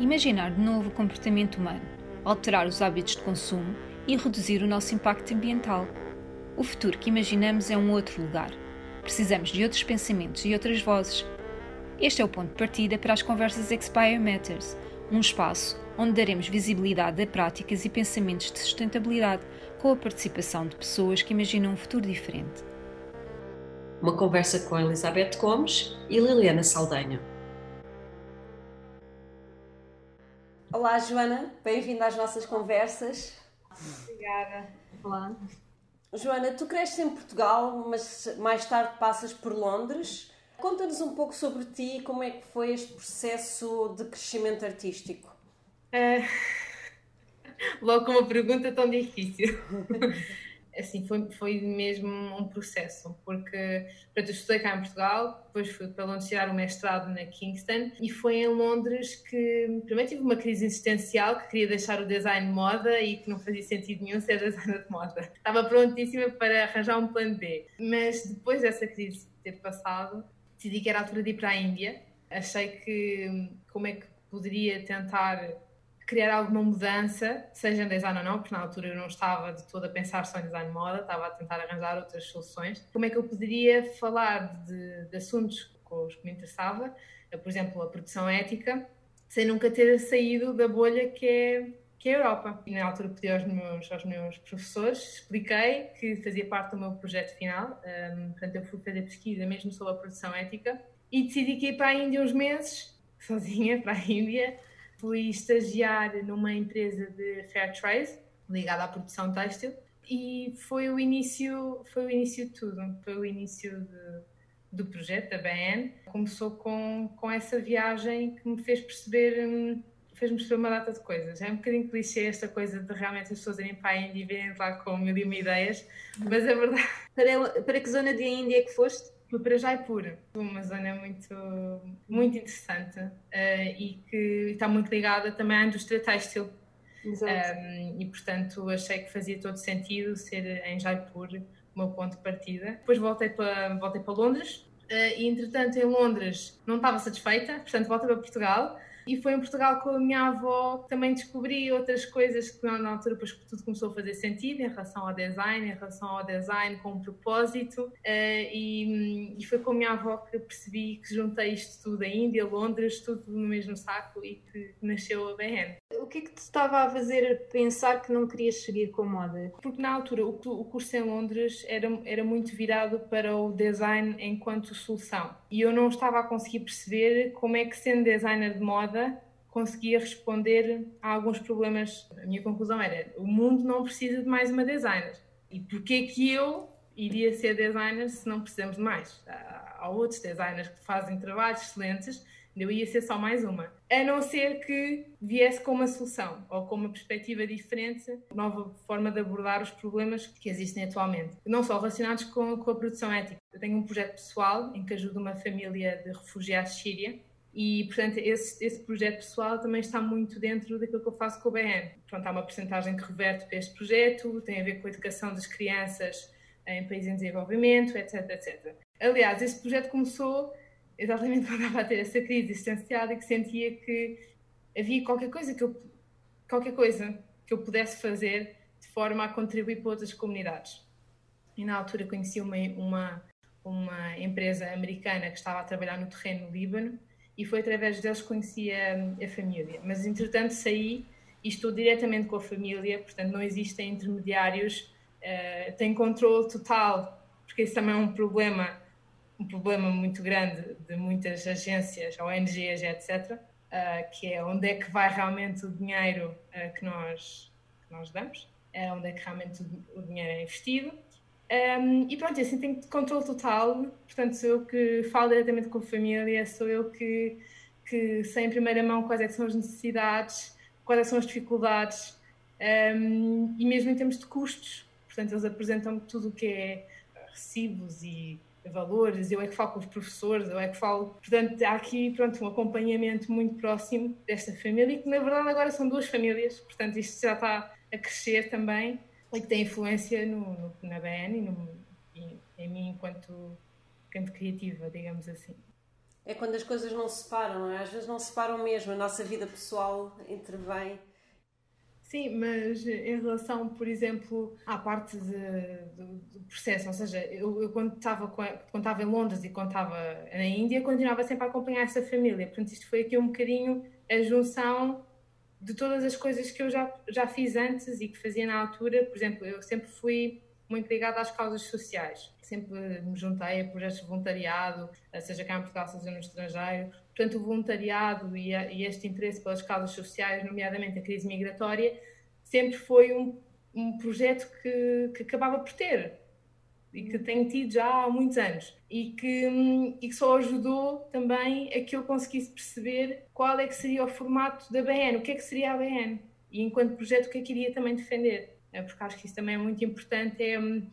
imaginar de novo o comportamento humano, alterar os hábitos de consumo e reduzir o nosso impacto ambiental. O futuro que imaginamos é um outro lugar. Precisamos de outros pensamentos e outras vozes. Este é o ponto de partida para as conversas Expire Matters, um espaço onde daremos visibilidade a práticas e pensamentos de sustentabilidade com a participação de pessoas que imaginam um futuro diferente. Uma conversa com Elizabeth Gomes e Liliana Saldanha. Olá, Joana, bem-vinda às nossas conversas. Obrigada. Olá. Joana, tu cresces em Portugal, mas mais tarde passas por Londres. Conta-nos um pouco sobre ti e como é que foi este processo de crescimento artístico. É... Logo uma pergunta tão difícil. assim, foi, foi mesmo um processo, porque portanto, eu estudei cá em Portugal, depois fui para Londres tirar o mestrado na Kingston e foi em Londres que primeiro tive uma crise existencial que queria deixar o design de moda e que não fazia sentido nenhum ser designer de moda. Estava prontíssima para arranjar um plano B, mas depois dessa crise ter passado, decidi que era a altura de ir para a Índia. Achei que como é que poderia tentar criar alguma mudança, seja em design ou não, porque na altura eu não estava de toda a pensar só em design de moda, estava a tentar arranjar outras soluções. Como é que eu poderia falar de, de assuntos com os que me interessava, por exemplo, a produção ética, sem nunca ter saído da bolha que é, que é a Europa. E na altura pedi aos meus, aos meus professores, expliquei que fazia parte do meu projeto final, um, portanto eu fui fazer pesquisa mesmo sobre a produção ética e decidi que ia para a Índia uns meses, sozinha para a Índia, fui estagiar numa empresa de fair trade ligada à produção têxtil e foi o início foi o início de tudo foi o início de, do projeto da BN começou com com essa viagem que me fez perceber hum, fez-me perceber uma data de coisas. É um bocadinho clichê esta coisa de realmente as pessoas irem para a Índia e virem lá com mil e uma ideias, mas é verdade. Para, para que zona de Índia é que foste? Fui para Jaipur, uma zona muito, muito interessante uh, e que está muito ligada também à indústria têxtil. Um, e portanto achei que fazia todo sentido ser em Jaipur o meu ponto de partida. Depois voltei para, voltei para Londres uh, e entretanto em Londres não estava satisfeita, portanto voltei para Portugal e foi em Portugal com a minha avó que também descobri outras coisas que na altura depois tudo começou a fazer sentido em relação ao design, em relação ao design com um propósito. Uh, e, e, foi com a minha avó que percebi que juntei isto tudo, a Índia, Londres, tudo no mesmo saco e que nasceu a BN. O que é que te estava a fazer pensar que não querias seguir com moda? Porque na altura o, o curso em Londres era, era muito virado para o design enquanto solução. E eu não estava a conseguir perceber como é que, sendo designer de moda, conseguia responder a alguns problemas. A minha conclusão era: o mundo não precisa de mais uma designer. E porquê que eu iria ser designer se não precisamos de mais? Há outros designers que fazem trabalhos excelentes eu ia ser só mais uma. A não ser que viesse com uma solução ou com uma perspectiva diferente, nova forma de abordar os problemas que existem atualmente. Não só relacionados com, com a produção ética. Eu tenho um projeto pessoal em que ajudo uma família de refugiados síria e, portanto, esse, esse projeto pessoal também está muito dentro daquilo que eu faço com o BN. Pronto, há uma porcentagem que reverte para este projeto, tem a ver com a educação das crianças em países em desenvolvimento, etc, etc. Aliás, este projeto começou exatamente quando estava a ter essa crise existencial e que sentia que havia qualquer coisa que eu, qualquer coisa que eu pudesse fazer de forma a contribuir para outras comunidades. E na altura conheci uma, uma, uma empresa americana que estava a trabalhar no terreno no Líbano e foi através deles que conheci a, a família. Mas entretanto saí e estou diretamente com a família, portanto não existem intermediários, uh, tenho controle total, porque isso também é um problema um problema muito grande de muitas agências, ONGs, etc., uh, ah, que é onde é que vai realmente o dinheiro uh, que, nós, que nós damos, é onde é que realmente o, dinheiro é investido. Um, e pronto, assim tenho controle total, portanto sou eu que falo diretamente com a família, sou eu que, que sei em primeira mão quais é são as necessidades, quais é são as dificuldades um, e mesmo em termos de custos, portanto eles apresentam tudo o que é recibos e valores, eu é que falo com os professores, eu é que falo. Portanto, há aqui pronto, um acompanhamento muito próximo desta família, que na verdade agora são duas famílias, portanto, isto já está a crescer também e que tem influência no, no na BN e, no, e em mim enquanto, enquanto criativa, digamos assim. é quando as coisas não se separam, não é? Às vezes não se separam mesmo, a nossa vida pessoal intervém. Sim, mas em relação, por exemplo, à parte de, do, processo, ou seja, eu, eu quando, estava, quando estava em Londres e quando estava na Índia, continuava sempre a acompanhar essa família. Portanto, isto foi aqui um bocadinho a junção de todas as coisas que eu já, já fiz antes e que fazia na altura. Por exemplo, eu sempre fui muito ligada às causas sociais. Sempre me juntei a projetos de voluntariado, seja cá em Portugal, seja no estrangeiro. Portanto, o voluntariado e, a, e este interesse pelas causas sociais, nomeadamente a crise migratória, sempre foi um, um projeto que, que acabava por ter e que tenho tido já há muitos anos e que, e que só ajudou também a que eu conseguisse perceber qual é que seria o formato da BN, o que é que seria a BN e enquanto projeto o que é que iria também defender. É porque acho que isso também é muito importante, é hum,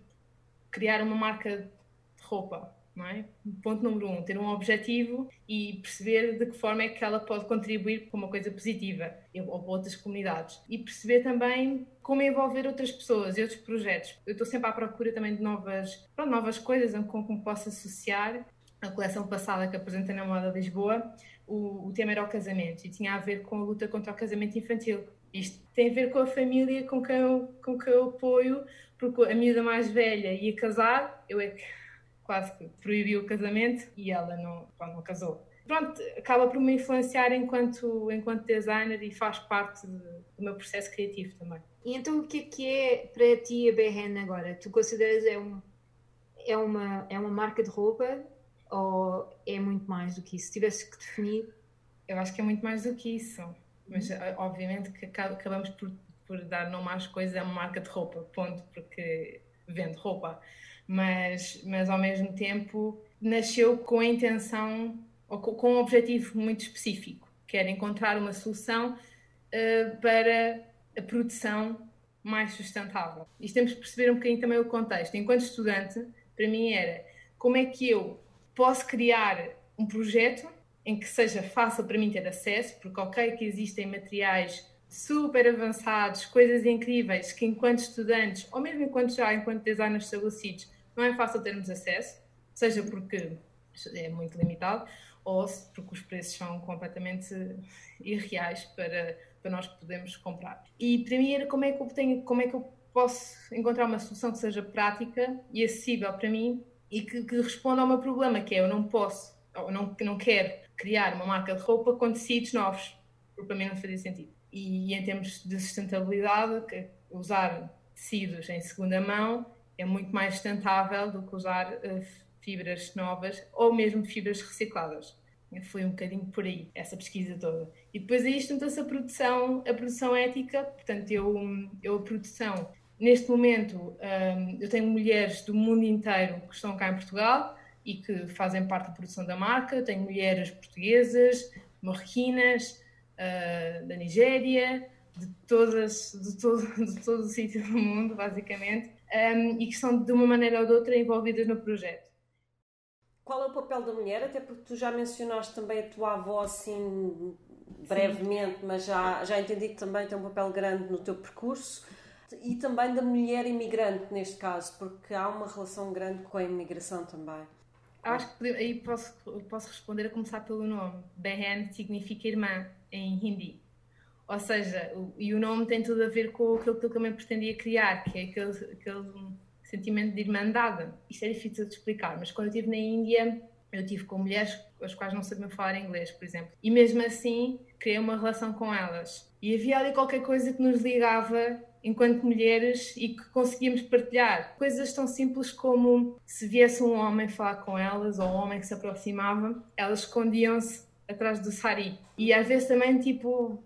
criar uma marca de roupa, não é? Ponto número um, ter um objetivo e perceber de que forma é que ela pode contribuir para uma coisa positiva ou para outras comunidades. E perceber também como envolver outras pessoas e outros projetos. Eu estou sempre à procura também de novas, pronto, novas coisas com que posso associar. A coleção passada que apresentei na Moda Lisboa, o, o tema era o casamento e tinha a ver com a luta contra o casamento infantil isto tem a ver com a família com quem eu, com quem eu apoio, porque a miúda mais velha ia casar, eu é que quase que proibi o casamento e ela não, não casou. Pronto, acaba por me influenciar enquanto, enquanto designer e faz parte de, do meu processo criativo também. E então o que é que é para ti a BRN agora? Tu consideras é, um, é, uma, é uma marca de roupa ou é muito mais do que isso? Se tivesse que definir... Eu acho que é muito mais do que isso mas eh, obviamente que acabamos por, por dar nome às coisas, é uma marca de roupa, ponto, porque vende roupa. Mas, mas ao mesmo tempo nasceu com a intenção, ou com, um objetivo muito específico, que era encontrar uma solução uh, para a produção mais sustentável. Isto temos que perceber um bocadinho também o contexto. Enquanto estudante, para mim era como é que eu posso criar um projeto em que seja fácil para mim ter acesso, porque ok que existem materiais super avançados, coisas incríveis que enquanto estudantes, ou mesmo enquanto já enquanto designers estabelecidos, não é fácil termos acesso, seja porque é muito limitado, ou porque os preços são completamente irreais para, para nós podermos comprar. E para mim era como é que eu tenho, como é que eu posso encontrar uma solução que seja prática e acessível para mim e que, que responda ao meu problema, que é eu não posso, ou não, não quero criar uma marca de roupa com tecidos novos, porque para mim não fazia sentido. E em termos de sustentabilidade, usar tecidos em segunda mão é muito mais sustentável do que usar uh, fibras novas ou mesmo fibras recicladas. Foi um bocadinho por aí, essa pesquisa toda. E depois aí junta-se a produção, a produção ética, portanto, eu, eu a produção, neste momento, um, ehm, eu tenho mulheres do mundo inteiro que estão cá em Portugal, e que fazem parte da produção da marca. Tenho mulheres portuguesas, marroquinas, uh, da Nigéria, de todas, de todo, de todo o sítio do mundo, basicamente, um, e que são de uma maneira ou de outra envolvidas no projeto. Qual é o papel da mulher? Até porque tu já mencionaste também a tua avó assim brevemente, Sim. mas já, já entendi que também tem um papel grande no teu percurso e também da mulher imigrante neste caso, porque há uma relação grande com a imigração também. Acho que aí posso, posso responder a começar pelo nome. Behen significa irmã em hindi. Ou seja, o, e o nome tem tudo a ver com aquilo que eu também pretendia criar, que é aquele, aquele sentimento de irmandade. Isto é difícil de explicar, mas quando eu estive na Índia, eu tive com mulheres as quais não sabiam falar inglês, por exemplo. E mesmo assim, criei uma relação com elas. E havia ali qualquer coisa que nos ligava enquanto mulheres e que conseguíamos partilhar coisas tão simples como se viesse um homem falar com elas ou um homem que se aproximava, elas escondiam-se atrás do sari. E às vezes também, tipo,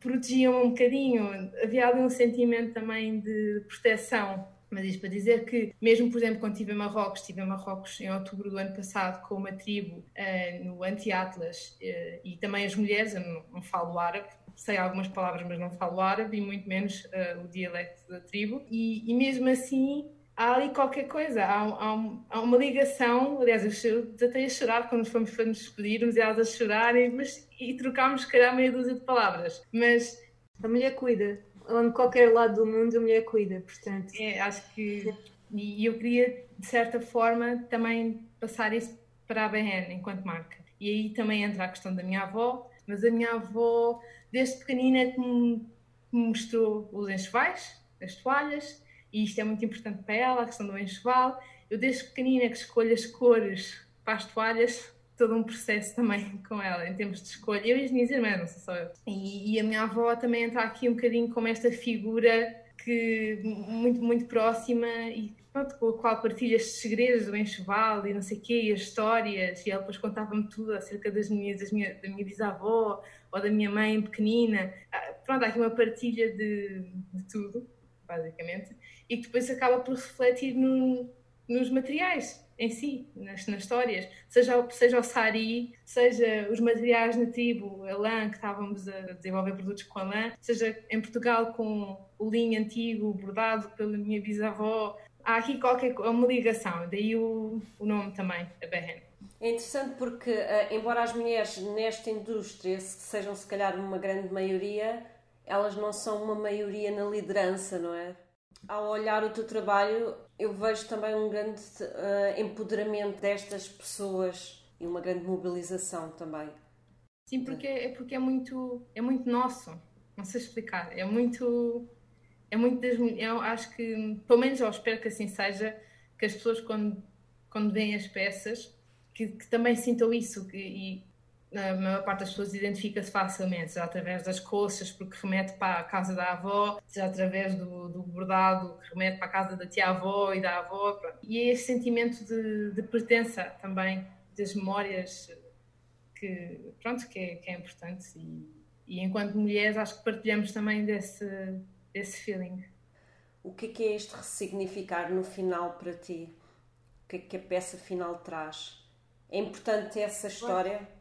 protegiam um bocadinho. Havia ali um sentimento também de proteção. Mas isto para dizer que, mesmo por exemplo, quando estive em Marrocos, estive em Marrocos em outubro do ano passado com uma tribo uh, no Anti-Atlas uh, e também as mulheres, eu não, não falo árabe, sei algumas palavras, mas não falo árabe e muito menos uh, o dialecto da tribo. E, e, mesmo assim, há ali qualquer coisa, há, há, há uma ligação. Aliás, eu desatei a chorar quando fomos para nos despedirmos e elas a chorarem, mas, e trocámos, se calhar, meia dúzia de palavras. Mas a mulher cuida. Onde qualquer lado do mundo a mulher cuida, portanto. É, acho que. E eu queria, de certa forma, também passar isso para a BN enquanto marca. E aí também entra a questão da minha avó, mas a minha avó, desde pequenina, que me, mostrou os enxovais, as toalhas, e isto é muito importante para ela, a questão do enxoval. Eu, desde pequenina, que escolho as cores para as toalhas, todo um processo também com ela, em termos de escolha. Eu e as minhas irmãs, não sei só eu. E, e, a minha avó também entra aqui um bocadinho como esta figura que muito, muito próxima e pronto, com a qual partilha estes segredos do enxoval e não sei o quê, e as histórias. E ela depois contava-me tudo acerca das minhas, das minha, da minha bisavó ou da minha mãe pequenina. Ah, pronto, há aqui uma partilha de, de tudo, basicamente, e que depois acaba por refletir no, nos materiais em si, nas, nas histórias, seja, seja o sari, seja os materiais na tribo, a lã, que estávamos a desenvolver produtos com a lã, seja em Portugal com o linho antigo, bordado pela minha bisavó. Há aqui qualquer uma ligação, daí o, o nome também, a Behen. É interessante porque, eh, embora as mulheres nesta indústria sejam se calhar uma grande maioria, elas não são uma maioria na liderança, não é? Ao olhar o teu trabalho, eu vejo também um grande uh, empoderamento destas pessoas e uma grande mobilização também. Sim, porque é porque é muito é muito nosso, não sei explicar, é muito é muito das eu acho que pelo menos eu espero que assim seja que as pessoas quando quando veem as peças que, que também sintam isso que, e a maior parte das pessoas identifica-se facilmente, seja através das coxas, porque remete para a casa da avó, seja através do, do bordado, que remete para a casa da tia-avó e da avó. Pronto. E é esse sentimento de, de pertença também, das memórias, que, pronto, que, é, que é importante. E, e, enquanto mulheres, acho que partilhamos também desse, desse feeling. O que é, que é este ressignificar no final para ti? O que é que a peça final traz? É importante essa história?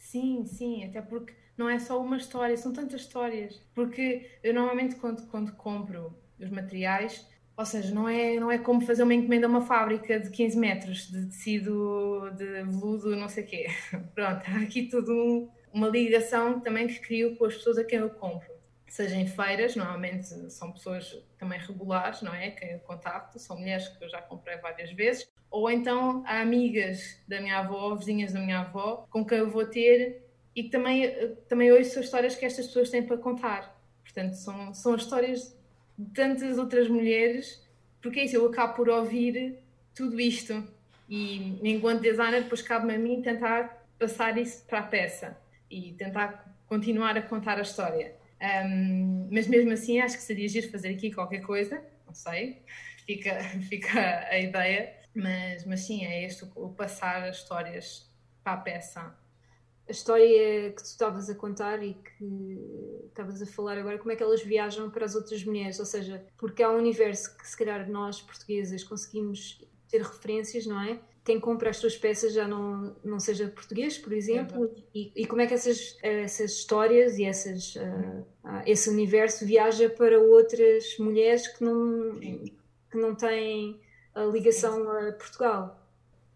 Sim, sim, até porque não é só uma história, são tantas histórias. Porque eu normalmente quando, quando compro os materiais, ou seja, não é, não é como fazer uma encomenda a uma fábrica de 15 metros de tecido de veludo, não sei o quê. Pronto, há aqui tudo um, uma ligação também que crio com as pessoas a quem eu compro. Seja em feiras, normalmente são pessoas também regulares, não é? Quem eu contacto, são mulheres que eu já comprei várias vezes, ou então há amigas da minha avó, vizinhas da minha avó, com quem eu vou ter e que também, também ouço as histórias que estas pessoas têm para contar. Portanto, são, são histórias de tantas outras mulheres, porque é isso, eu acabo por ouvir tudo isto e enquanto designer depois cabe-me a mim tentar passar isso para a peça e tentar continuar a contar a história. Um, mas mesmo assim acho que seria giro fazer aqui qualquer coisa, não sei, fica, fica a ideia mas, mas sim, é este o, passar as histórias para a peça. A história que tu estavas a contar e que estavas a falar agora, como é que elas viajam para as outras mulheres? Ou seja, porque há um universo que se calhar nós portuguesas conseguimos ter referências, não é? Quem compra as tuas peças já não, não seja português, por exemplo, e, e, como é que essas, essas histórias e essas, uh, uh, esse universo viaja para outras mulheres que não, que não têm a ligação a Portugal.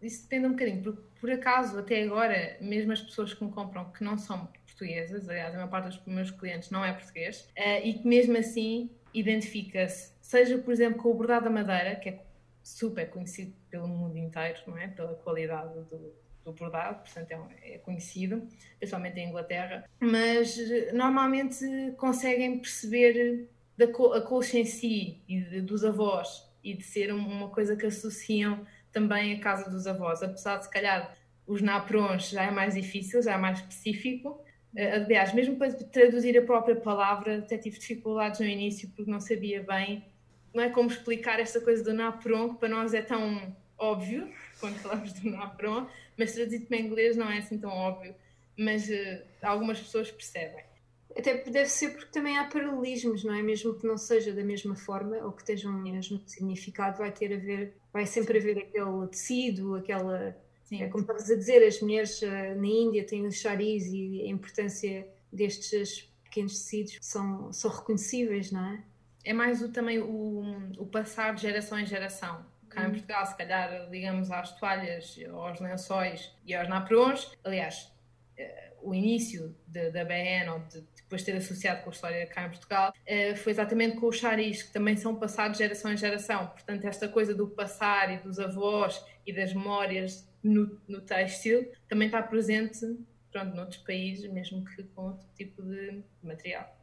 Isso depende um bocadinho, porque por acaso, até agora, mesmo as pessoas que me compram que não são portuguesas, aliás, a maior parte dos meus clientes não é português, uh, e que mesmo assim identifica-se, seja por exemplo com o bordado da madeira, que é super conhecido pelo mundo inteiro, não é? Pela qualidade do, do bordado, portanto é, é, conhecido, principalmente em Inglaterra, mas normalmente conseguem perceber da a colcha em si e de, dos avós e de ser uma coisa que associam também a casa dos avós, apesar de se calhar os naprons já é mais difícil, já é mais específico. Eh, aliás, mesmo para traduzir a própria palavra, até tive dificuldades no início porque não sabia bem, não é como explicar esta coisa do napron, que para nós é tão óbvio quando falamos do napron, mas traduzido para inglês não é assim tão óbvio, mas uh, algumas pessoas percebem. Até deve ser porque também há paralelismos, não é? Mesmo que não seja da mesma forma ou que estejam o mesmo significado, vai ter a ver, vai sempre haver aquele tecido, aquela. Sim. É como estavas a dizer, as mulheres uh, na Índia têm os charis e a importância destes pequenos tecidos são, são reconhecíveis, não é? É mais o, também o, o passar de geração em geração. Cá em Portugal, se calhar, ligamos às toalhas, aos lençóis e aos naprons. Aliás, uh, o início de, da BN ou de depois de ter associado com a história cá em Portugal, eh, foi exatamente com os charis, que também são passados de geração em geração. Portanto, esta coisa do passar e dos avós e das memórias no, no têxtil, também está presente pronto, noutros países, mesmo que com outro tipo de material.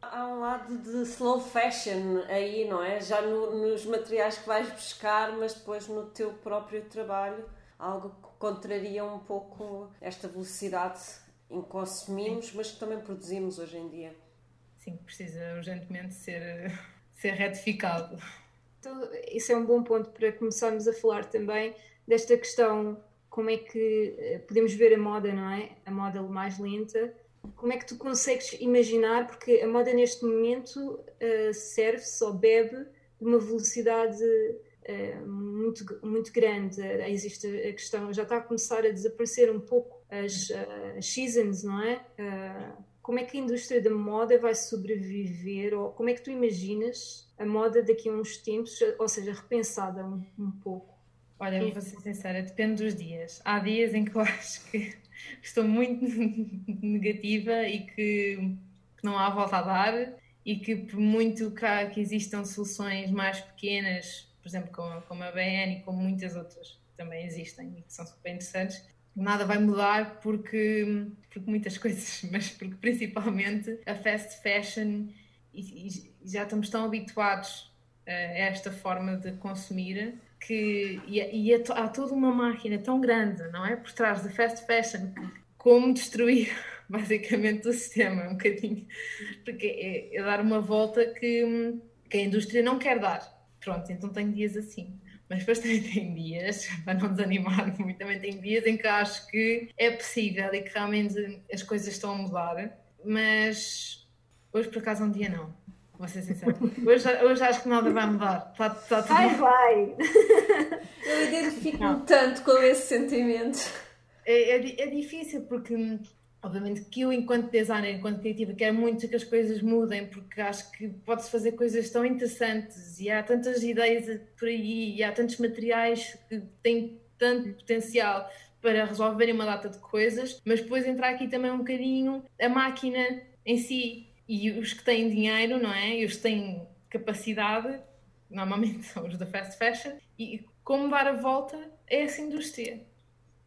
Há um lado de slow fashion aí, não é? Já no, nos materiais que vais buscar, mas depois no teu próprio trabalho, algo que contraria um pouco esta velocidade em que consumimos, mas que também produzimos hoje em dia. Sim, precisa urgentemente ser, ser retificado. Então, isso é um bom ponto para começarmos a falar também desta questão, como é que eh, podemos ver a moda, não é? A moda mais lenta. Como é que tu consegues imaginar, porque a moda neste momento uh, serve-se ou bebe de uma velocidade uh, muito, muito grande. Uh, existe a questão, já está a começar a desaparecer um pouco as, as seasons, não é? como é que a indústria da moda vai sobreviver, ou como é que tu imaginas a moda daqui a uns tempos, ou seja, repensada um, um pouco? Olha, vou ser sincera, depende dos dias. Há dias em que eu acho que estou muito negativa e que, que não há volta a dar e que por muito que, que existam soluções mais pequenas, por exemplo, como, como a BN e como muitas outras que também existem e que são super interessantes, nada vai mudar porque, porque muitas coisas, mas porque principalmente a fast fashion e, e já estamos tão habituados a esta forma de consumir que e, e há toda uma máquina tão grande, não é? Por trás da fast fashion, como destruir basicamente o sistema, um bocadinho. Porque é, é dar uma volta que, que a indústria não quer dar. Pronto, então tem dias assim. Mas depois também tem dias, para não desanimar muito, também tem dias em que acho que é possível e que realmente as coisas estão a mudar. Mas hoje por acaso um dia não vou ser sincera. Hoje, hoje acho que nada vai mudar. Está, está tudo... Vai, vai! Eu identifico-me tanto com esse sentimento. É, é, é, difícil porque, obviamente, que eu, enquanto designer, enquanto criativa, quero muito que as coisas mudem porque acho que pode-se fazer coisas tão interessantes e há tantas ideias por aí e há tantos materiais que têm tanto potencial para resolverem uma data de coisas, mas depois entrar aqui também um bocadinho a máquina em si, e os que têm dinheiro, não é? E os que têm capacidade, normalmente são os da fast fashion, e como dar a volta a essa indústria.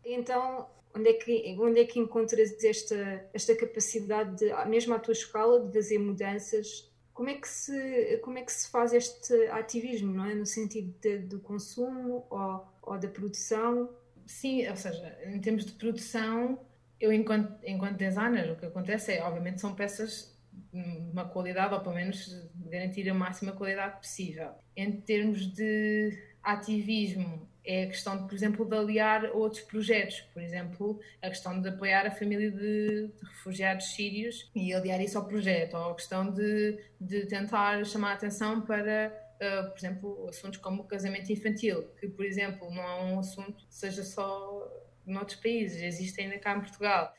Então, onde é que, onde é que encontras esta, esta capacidade, de, mesmo à tua escala, de fazer mudanças? Como é, que se, como é que se faz este ativismo, não é? No sentido de, do consumo ou, ou da produção? Sim, ou seja, em termos de produção, eu enquanto, enquanto designer, o que acontece é, obviamente, são peças uma qualidade, ou pelo menos garantir a máxima qualidade possível. Em termos de ativismo, é a questão, por exemplo, de aliar outros projetos, por exemplo, a questão de apoiar a família de, de refugiados sírios e aliar isso ao projeto, ou a questão de, de tentar chamar a atenção para, uh, por exemplo, assuntos como o casamento infantil, que, por exemplo, não é um assunto que seja só noutros países, existe ainda cá em Portugal.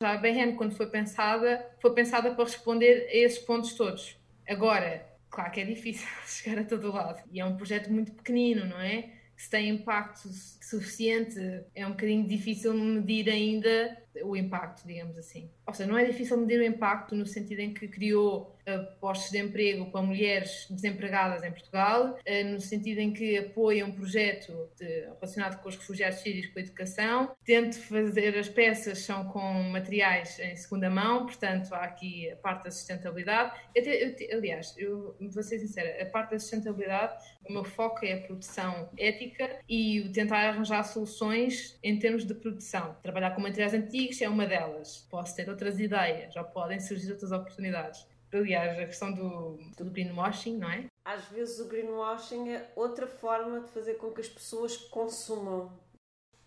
Já a BRN, quando foi pensada, foi pensada para responder a esses pontos todos. Agora, claro que é difícil chegar a todo lado. E é um projeto muito pequenino, não é? Se tem impacto suficiente, é um bocadinho difícil medir ainda o impacto, digamos assim. Ou seja, não é difícil medir o impacto no sentido em que criou uh, postos de emprego para mulheres desempregadas em Portugal, uh, no sentido em que apoia um projeto de, relacionado com os refugiados sírios com a educação, tento fazer as peças são com materiais em segunda mão, portanto há aqui a parte da sustentabilidade. Eu te, eu, aliás, eu vou ser sincera, a parte da sustentabilidade, o meu foco é a produção ética e tentar arranjar soluções em termos de produção. Trabalhar com materiais antigos amigos é uma delas. Posso ter outras ideias, ou podem surgir outras oportunidades. Aliás, a questão do, do greenwashing, não é? Às vezes o greenwashing é outra forma de fazer com que as pessoas consumam.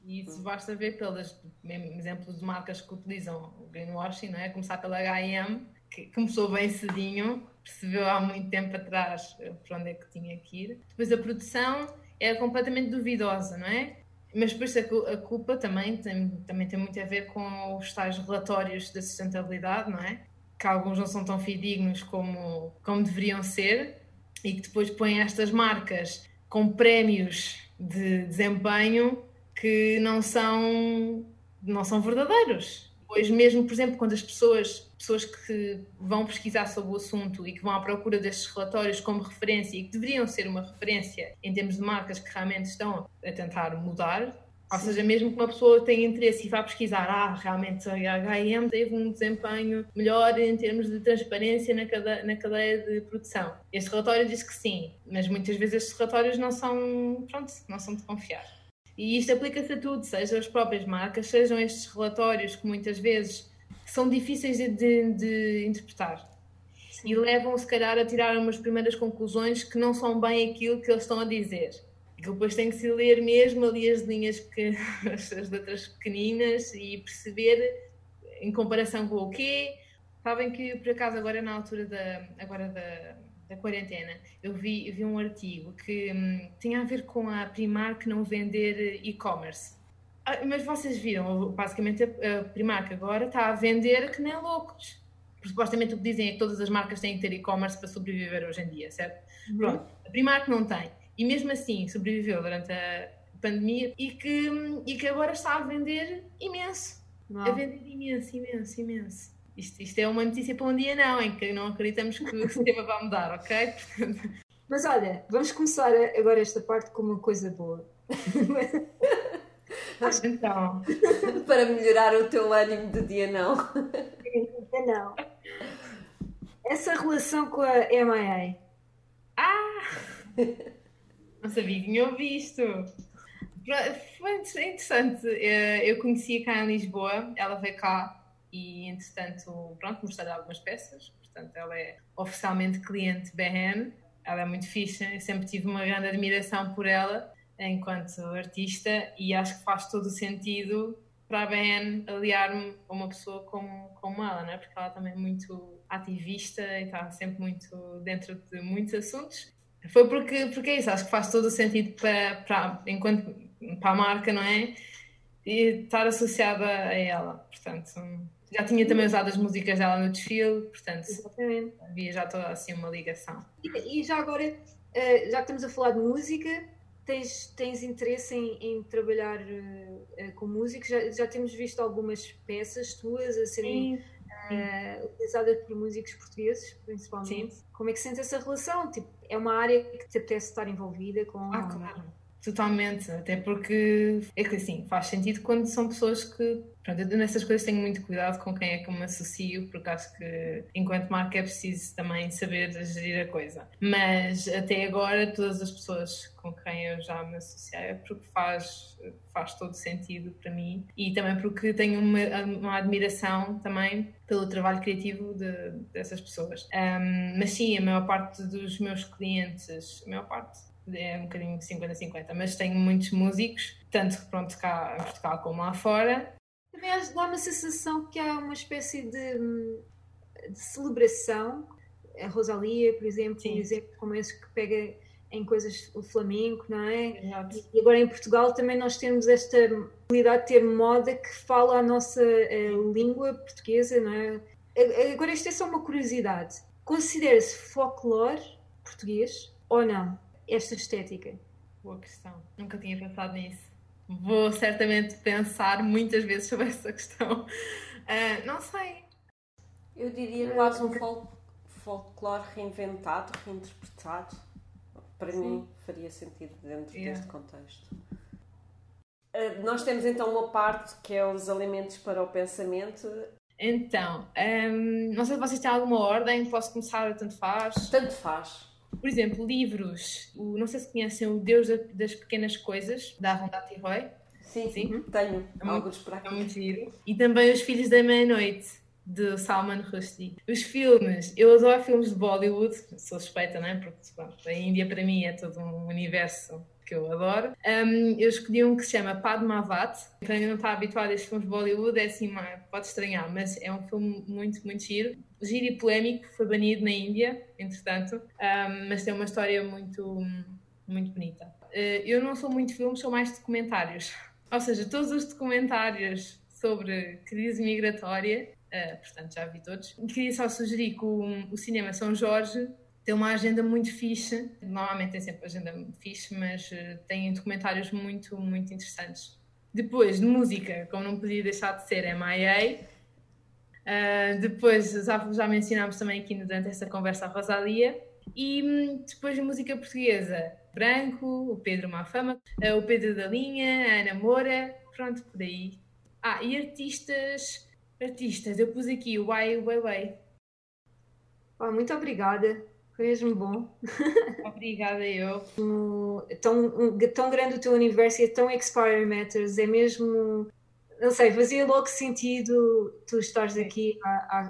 E isso basta ver pelos exemplos de marcas que utilizam o greenwashing, não é? Começar pela H&M, que começou bem cedinho, percebeu há muito tempo atrás para onde é que tinha que ir. Depois a produção é completamente duvidosa, não é? Mas depois a culpa também tem, também tem muito a ver com os tais relatórios da sustentabilidade, não é? Que alguns não são tão fidedignos como, como deveriam ser e que depois põem estas marcas com prémios de desempenho que não são, não são verdadeiros. Pois mesmo, por exemplo, quando as pessoas, pessoas que vão pesquisar sobre o assunto e que vão à procura destes relatórios como referência e que deveriam ser uma referência em termos de marcas que realmente estão a tentar mudar, Ou seja, mesmo que uma pessoa tenha interesse e vá pesquisar, ah, realmente a H&M teve um desempenho melhor em termos de transparência na cadeia, na cadeia de produção. Este relatório diz que sim, mas muitas vezes estes relatórios não são, pronto, não são de confiar. E isto aplica-se a tudo, seja as próprias marcas, sejam estes relatórios que muitas vezes são difíceis de, de, de interpretar. Sim. E levam, se calhar, a tirar umas primeiras conclusões que não são bem aquilo que eles estão a dizer que depois tem que se ler mesmo ali as linhas, que, as letras pequeninas e perceber em comparação com o quê. Sabem que por acaso agora na altura da, agora da, da quarentena eu vi, vi um artigo que hum, tinha a ver com a Primark não vender e-commerce. Ah, mas vocês viram, basicamente a, Primark agora está a vender que nem loucos. Porque, supostamente o que dizem é que todas as marcas têm que ter e-commerce para sobreviver hoje em dia, certo? Uhum. Pronto, a Primark não tem e mesmo assim sobreviveu durante a pandemia e que, e que agora está a vender imenso. Não. A vender imenso, imenso, imenso. Isto, isto é uma notícia para um dia não, em que não acreditamos que o sistema vai mudar, ok? Mas olha, vamos começar agora esta parte com uma coisa boa. então. para melhorar o teu ânimo de dia não. Dia não. Essa relação com a MIA. Ah! Não sabia que tinham visto. Foi interessante. Eh, eu conhecia cá em Lisboa, ela veio cá e, entretanto, pronto, mostrei algumas peças. Portanto, ela é oficialmente cliente BN. Ela é muito fixe, eu sempre tive uma grande admiração por ela enquanto artista e acho que faz todo o sentido para a BN aliar-me a uma pessoa como, como ela, não é? porque ela também é muito ativista e está sempre muito dentro de muitos assuntos foi porque, porque é isso, acho que faz todo o sentido para, para, enquanto, para a marca, não é? E estar associada a ela, portanto, já tinha também usado as músicas dela no desfile, portanto, Exatamente. havia já toda assim uma ligação. E, e já agora, eh, já que estamos a falar de música, tens, tens interesse em, em trabalhar uh, com músicos? Já, já temos visto algumas peças tuas a serem Sim uh, utilizada por músicos portugueses, principalmente. Sim. Como é que sentes essa relação? Tipo, é uma área que te apetece estar envolvida com. Ah, claro. Totalmente, até porque é que assim, faz sentido quando são pessoas que. Pronto, eu nessas coisas tenho muito cuidado com quem é que eu me associo, porque acho que enquanto marca é preciso também saber gerir a coisa. Mas até agora, todas as pessoas com quem eu já me associei é porque faz, faz todo sentido para mim e também porque tenho uma, uma admiração também pelo trabalho criativo de, dessas pessoas. Um, mas sim, a maior parte dos meus clientes, a maior parte é um bocadinho 50-50, mas tenho muitos músicos, tanto pronto cá em Portugal como lá fora. Também dá uma sensação que há uma espécie de, de celebração. A Rosalia, por exemplo, Sim. um exemplo como esse que pega em coisas o flamenco, não é? Exato. E agora em Portugal também nós temos esta habilidade de ter moda que fala a nossa uh, língua portuguesa, não é? Agora isto é só uma curiosidade. Considera-se folclore português ou não? Esta estética? Boa questão. Nunca tinha pensado nisso. Vou certamente pensar muitas vezes sobre essa questão. Uh, não sei. Eu diria quase um folk, folclore reinventado, reinterpretado. Para Sim. mim faria sentido dentro yeah. deste contexto. Uh, nós temos então uma parte que é os alimentos para o pensamento. Então, um, não sei se vocês têm alguma ordem, posso começar, tanto faz. Tanto faz. Por exemplo, livros. O, não sei se conhecem O Deus das Pequenas Coisas, da Arundhati Roy. Sim, sim, tenho. É alguns para aqui. É muito giro. E também Os Filhos da Meia-Noite, de Salman Rushdie. Os filmes, eu adoro filmes de Bollywood, sou suspeita, não é? Porque pronto, a Índia para mim é todo um universo que eu adoro. Um, eu escolhi um que se chama Padmavat. Para quem não está habituado a estes filmes de Bollywood, é assim, pode estranhar, mas é um filme muito, muito giro. Giro e polémico, foi banido na Índia, entretanto, um, mas tem uma história muito, muito bonita. Uh, eu não sou muito filmes, sou mais documentários. Ou seja, todos os documentários sobre crise migratória, uh, portanto já vi todos. Queria só sugerir que o, o Cinema São Jorge tem uma agenda muito fixe. Normalmente tem sempre agenda fixe, mas uh, tem documentários muito, muito interessantes. Depois, de música, como não podia deixar de ser, MIA. Uh, eh, depois, já, já mencionámos também aqui durante esta conversa a Rosalia. E hum, depois de música portuguesa, Branco, o Pedro Mafama, eh, o Pedro da Linha, a Ana Moura, pronto, por aí. Ah, e artistas, artistas, eu pus aqui o Ai Weiwei. Ah, muito obrigada, foi mesmo bom. Obrigada eu. Tão, tão grande o teu universo e é tão Expire Matters, é mesmo não sei, fazia logo sentido tu estares aqui.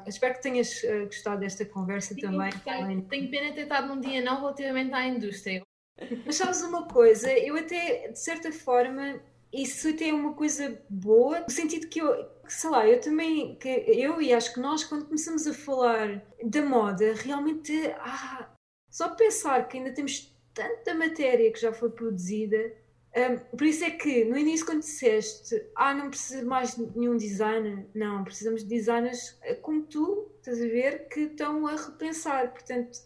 espero que tenhas uh, gostado desta conversa Sim, também. Tenho, tenho pena ter estado num dia não relativamente à indústria. Mas sabes uma coisa, eu até, de certa forma, isso é uma coisa boa, no sentido que eu, sei lá, eu também, que eu e acho que nós, quando começamos a falar da moda, realmente, ah, só pensar que ainda temos tanta matéria que já foi produzida um, por isso é que no início, quando disseste, ah, não precisa mais de nenhum designer, não, precisamos de designers eh, como tu, estás a ver, que estão a repensar. Portanto,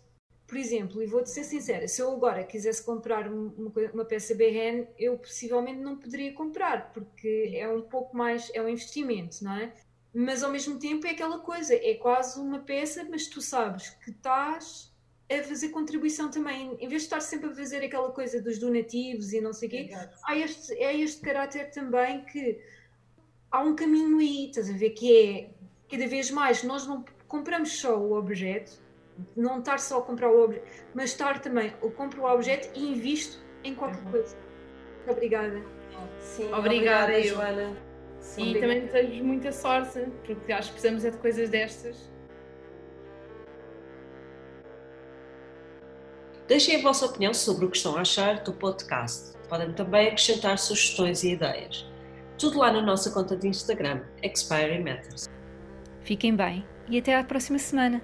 por exemplo, e vou-te ser sincera, se eu agora quisesse comprar uma, uma peça BRN, eu possivelmente não poderia comprar, porque é um pouco mais, é um investimento, não é? Mas ao mesmo tempo é aquela coisa, é quase uma peça, mas tu sabes que estás a fazer contribuição também, em vez de estar sempre a fazer aquela coisa dos donativos e não sei o quê, há este, é este caráter também que há um caminho aí, estás a ver, que é cada vez mais nós não compramos só o objeto, não estar só a comprar o objeto, mas estar também, eu compro o objeto e invisto em qualquer uhum. coisa. Obrigada. Sim, obrigada, obrigada Joana. Sim, e também desejo muita sorte, porque acho que precisamos é de coisas destas Deixem a vossa opinião sobre o que estão a achar do podcast. Podem também acrescentar sugestões e ideias. Tudo lá na nossa conta de Instagram, Expiry Matters. Fiquem bem e até à próxima semana.